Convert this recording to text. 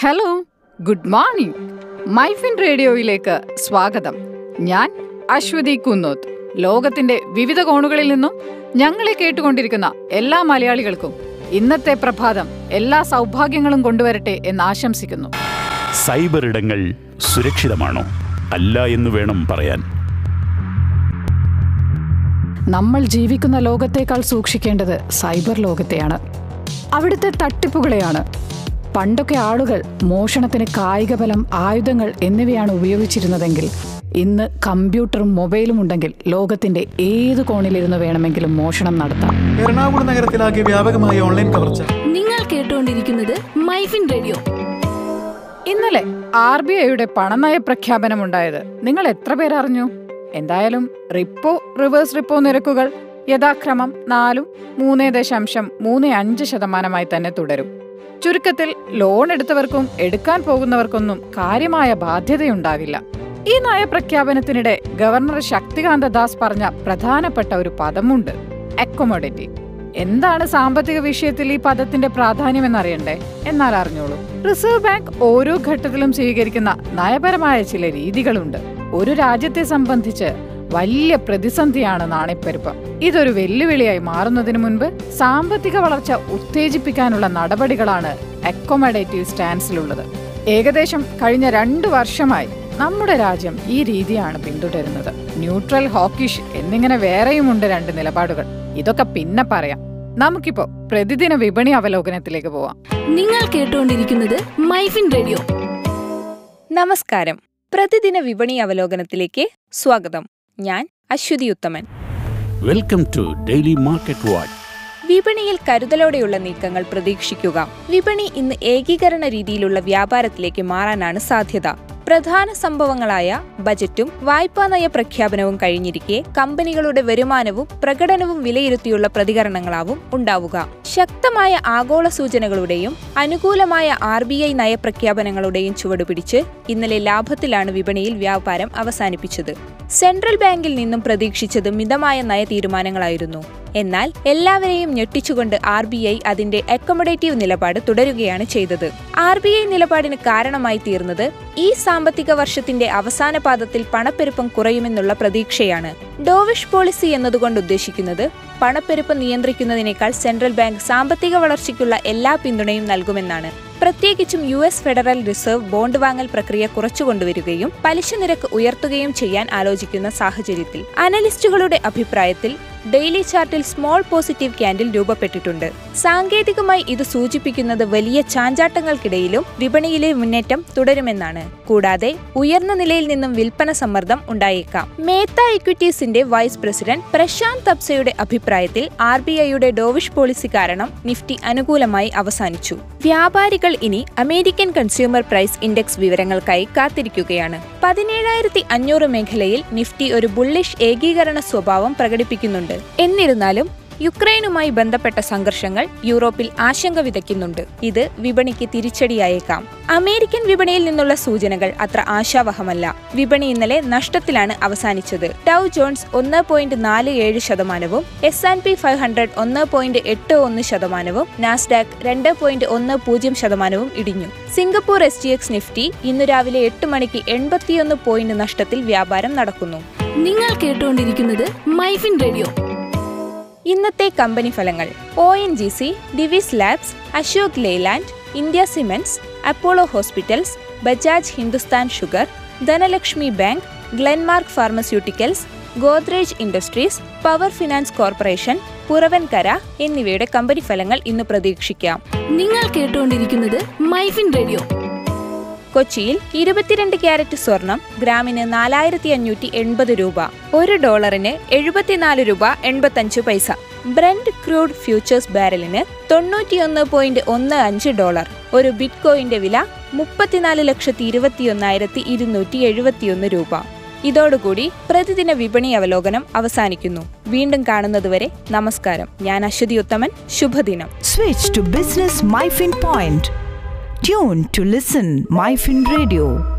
Hello good morning MyFin റേഡിയോയിലേക്ക് സ്വാഗതം. ഞാൻ അശ്വതി കുന്നോത്ത്. ലോകത്തിന്റെ വിവിധ കോണുകളിൽ നിന്നും ഞങ്ങളെ കേട്ടുകൊണ്ടിരിക്കുന്ന എല്ലാ മലയാളികൾക്കും ഇന്നത്തെ പ്രഭാതം എല്ലാ സൗഭാഗ്യങ്ങളും കൊണ്ടുവരട്ടെ എന്ന് ആശംസിക്കുന്നു. സൈബർ ഇടങ്ങൾ സുരക്ഷിതമാണോ? അല്ല എന്ന് വേണം പറയാൻ. നമ്മൾ ജീവിക്കുന്ന ലോകത്തേക്കാൾ സൂക്ഷിക്കേണ്ടത് സൈബർ ലോകത്തെയാണ്. അവിടുത്തെ തട്ടിപ്പുകളെയാണ്. പണ്ടൊക്കെ ആളുകൾ മോഷണത്തിന് കായികബലം ആയുധങ്ങൾ എന്നിവയാണ് ഉപയോഗിച്ചിരുന്നതെങ്കിൽ ഇന്ന് കമ്പ്യൂട്ടറും മൊബൈലും ഉണ്ടെങ്കിൽ ലോകത്തിന്റെ ഏത് കോണിലിരുന്ന് വേണമെങ്കിലും മോഷണം നടത്താം. എറണാകുളം നഗരത്തിലാകെ വ്യാപകമായ ഓൺലൈൻ കവർച്ച. നിങ്ങൾ കേട്ടുകൊണ്ടിരിക്കുന്നത് മൈഫിൻ റേഡിയോ. ഇന്നലെ ആർ ബി ഐയുടെ പണനയ പ്രഖ്യാപനമുണ്ടായത് നിങ്ങൾ എത്ര പേർ അറിഞ്ഞു എന്തായാലും റിപ്പോ റിവേഴ്സ് റിപ്പോ നിരക്കുകൾ യഥാക്രമം നാലും മൂന്ന് ദശാംശം മൂന്ന് അഞ്ച് ശതമാനമായി തന്നെ തുടരും. ചുരുക്കത്തിൽ ലോൺ എടുത്തവർക്കും എടുക്കാൻ പോകുന്നവർക്കൊന്നും കാര്യമായ ബാധ്യതയുണ്ടാവില്ല. ഈ നയപ്രഖ്യാപനത്തിനിടെ ഗവർണർ ശക്തികാന്ത ദാസ് പറഞ്ഞ പ്രധാനപ്പെട്ട ഒരു പദമുണ്ട് അക്കോമോഡേറ്റി എന്താണ് സാമ്പത്തിക വിഷയത്തിൽ ഈ പദത്തിന്റെ പ്രാധാന്യം എന്നറിയണ്ടേ എന്നാൽ അറിഞ്ഞോളൂ റിസർവ് ബാങ്ക് ഓരോ ഘട്ടത്തിലും സ്വീകരിക്കുന്ന നയപരമായ ചില രീതികളുണ്ട്. ഒരു രാജ്യത്തെ സംബന്ധിച്ച് വലിയ പ്രതിസന്ധിയാണ് നാണയപ്പെരുപ്പം. ഇതൊരു വെല്ലുവിളിയായി മാറുന്നതിന് മുൻപ് സാമ്പത്തിക വളർച്ച ഉത്തേജിപ്പിക്കാനുള്ള നടപടികളാണ് അക്കോമഡേറ്റീവ് സ്റ്റാൻസിലുള്ളത് ഏകദേശം കഴിഞ്ഞ രണ്ടു വർഷമായി നമ്മുടെ രാജ്യം ഈ രീതിയാണ് പിന്തുടരുന്നത്. ന്യൂട്രൽ ഹോക്കിഷ് എന്നിങ്ങനെ വേറെയുമുണ്ട് രണ്ട് നിലപാടുകൾ. ഇതൊക്കെ പിന്നെ പറയാം. നമുക്കിപ്പോ പ്രതിദിന വിപണി അവലോകനത്തിലേക്ക് പോവാം. നിങ്ങൾ കേട്ടുകൊണ്ടിരിക്കുന്നത് മൈഫിൻ റേഡിയോ. നമസ്കാരം. പ്രതിദിന വിപണി അവലോകനത്തിലേക്ക് സ്വാഗതം. ഞാൻ Aswathy Uthaman welcome to daily market watch വിപണിയിൽ കരുതലോടെയുള്ള നീക്കങ്ങൾ പ്രതീക്ഷിക്കുക. വിപണി ഇന്ന് ഏകീകരണ രീതിയിലുള്ള വ്യാപാരത്തിലേക്ക് മാറാനാണ് സാധ്യത. പ്രധാന സംഭവങ്ങളായ ബജറ്റും വായ്പാ നയ പ്രഖ്യാപനവും കഴിഞ്ഞിരിക്കെ കമ്പനികളുടെ വരുമാനവും പ്രകടനവും വിലയിരുത്തിയുള്ള പ്രതികരണങ്ങളാവും ഉണ്ടാവുക. ശക്തമായ ആഗോള സൂചനകളുടെയും അനുകൂലമായ ആർ ബി ഐ നയപ്രഖ്യാപനങ്ങളുടെയും ചുവടുപിടിച്ച് ഇന്നലെ ലാഭത്തിലാണ് വിപണിയിൽ വ്യാപാരം അവസാനിപ്പിച്ചത്. സെൻട്രൽ ബാങ്കിൽ നിന്നും പ്രതീക്ഷിച്ചത് മിതമായ നയ തീരുമാനങ്ങളായിരുന്നു. എന്നാൽ എല്ലാവരെയും ഞെട്ടിച്ചുകൊണ്ട് ആർ ബി ഐ അതിന്റെ അക്കോമഡേറ്റീവ് നിലപാട് തുടരുകയാണ് ചെയ്തത്. ആർ ബി ഐ നിലപാടിന് കാരണമായി തീർന്നത് ഈ സാമ്പത്തിക വർഷത്തിന്റെ അവസാന പാദത്തിൽ പണപ്പെരുപ്പം കുറയുമെന്നുള്ള പ്രതീക്ഷയാണ്. ഡോവിഷ് പോളിസി എന്നതുകൊണ്ട് ഉദ്ദേശിക്കുന്നത് പണപ്പെരുപ്പം നിയന്ത്രിക്കുന്നതിനേക്കാൾ സെൻട്രൽ ബാങ്ക് സാമ്പത്തിക വളർച്ചയ്ക്കുള്ള എല്ലാ പിന്തുണയും നൽകുമെന്നാണ്. പ്രത്യേകിച്ചും U S Federal Reserve bond വാങ്ങൽ പ്രക്രിയ കുറച്ചുകൊണ്ടുവരികയും പലിശ നിരക്ക് ഉയർത്തുകയും ചെയ്യാൻ ആലോചിക്കുന്ന സാഹചര്യത്തിൽ അനലിസ്റ്റുകളുടെ അഭിപ്രായത്തിൽ ഡെയിലി ചാർട്ടിൽ സ്മോൾ പോസിറ്റീവ് ക്യാൻഡിൽ രൂപപ്പെട്ടിട്ടുണ്ട്. സാങ്കേതികമായി ഇത് സൂചിപ്പിക്കുന്നത് വലിയ ചാഞ്ചാട്ടങ്ങൾക്കിടയിലും വിപണിയിലെ മുന്നേറ്റം തുടരുമെന്നാണ്. കൂടാതെ ഉയർന്ന നിലയിൽ നിന്നും വിൽപ്പന സമ്മർദ്ദം ഉണ്ടായേക്കാം. മേത്ത ഇക്വിറ്റീസിന്റെ വൈസ് പ്രസിഡന്റ് പ്രശാന്ത് തപ്സയുടെ അഭിപ്രായത്തിൽ ആർ ബി ഐയുടെ ഡോവിഷ് പോളിസി കാരണം നിഫ്റ്റി അനുകൂലമായി അവസാനിച്ചു. വ്യാപാരികൾ ഇനി അമേരിക്കൻ കൺസ്യൂമർ പ്രൈസ് ഇൻഡെക്സ് വിവരങ്ങൾക്കായി കാത്തിരിക്കുകയാണ്. പതിനേഴായിരത്തി അഞ്ഞൂറ് മേഖലയിൽ നിഫ്റ്റി ഒരു ബുള്ളിഷ് ഏകീകരണ സ്വഭാവം പ്രകടിപ്പിക്കുന്നുണ്ട്. എന്നിരുന്നാലും യുക്രൈനുമായി ബന്ധപ്പെട്ട സംഘർഷങ്ങൾ യൂറോപ്പിൽ ആശങ്ക വിതയ്ക്കുന്നുണ്ട്. ഇത് വിപണിക്ക് തിരിച്ചടിയായേക്കാം. അമേരിക്കൻ വിപണിയിൽ നിന്നുള്ള സൂചനകൾ അത്ര ആശാവഹമല്ല. വിപണി ഇന്നലെ നഷ്ടത്തിലാണ് അവസാനിച്ചത്. ടൗ ജോൺസ് ഒന്ന് പോയിന്റ് നാല് ഏഴ് ശതമാനവും S and P five hundred ഒന്ന് പോയിന്റ് എട്ട് ഒന്ന് ശതമാനവും നാസ്ഡാക് രണ്ട് പോയിന്റ് ഒന്ന് പൂജ്യം ശതമാനവും ഇടിഞ്ഞു. Singapore S T X Nifty ഇന്ന് രാവിലെ എട്ട് മണിക്ക് എൺപത്തിയൊന്ന് പോയിന്റ് നഷ്ടത്തിൽ വ്യാപാരം നടക്കുന്നു. നിങ്ങൾ കേട്ടുകൊണ്ടിരിക്കുന്നത് മൈഫിൻ റേഡിയോ. ഇന്നത്തെ കമ്പനി ഫലങ്ങൾ. O N G C Divi's labs Ashok Leyland India cements Apollo hospitals Bajaj Hindustan sugar Dhanlaxmi bank Glenmark pharmaceuticals Godrej industries power finance corporation Puravankara എന്നിവയുടെ കമ്പനി ഫലങ്ങൾ ഇന്ന് പ്രതീക്ഷിക്കാം. നിങ്ങൾ കേട്ടുകൊണ്ടിരിക്കുന്നത് മൈഫിൻ റേഡിയോ. കൊച്ചിയിൽ ഇരുപത്തിരണ്ട് ക്യാരറ്റ് സ്വർണം ഗ്രാമിന് നാലായിരത്തി അഞ്ഞൂറ്റി എൺപത് രൂപ ഒരു ഡോളറിന് എഴുപത്തിനാല് രൂപ എൺപത്തഞ്ച് പൈസ. ബ്രണ്ട് ക്രൂഡ് ഫ്യൂച്ചേഴ്സ് ബാരലിന് തൊണ്ണൂറ്റിയൊന്ന് പോയിന്റ് ഒന്ന് അഞ്ച് ഡോളർ ഒരു ബിറ്റ് കോയിന്റെ വില മുപ്പത്തിനാല് ലക്ഷത്തി ഇരുപത്തിയൊന്നായിരത്തി ഇരുന്നൂറ്റി എഴുപത്തിയൊന്ന് രൂപ. ഇതോടുകൂടി പ്രതിദിന വിപണി അവലോകനം അവസാനിക്കുന്നു. വീണ്ടും കാണുന്നതുവരെ നമസ്കാരം. ഞാൻ അശ്വതി ഉത്തമൻ. ശുഭദിനം. Switch to business MyFin Point. Tune to listen MyFin Radio.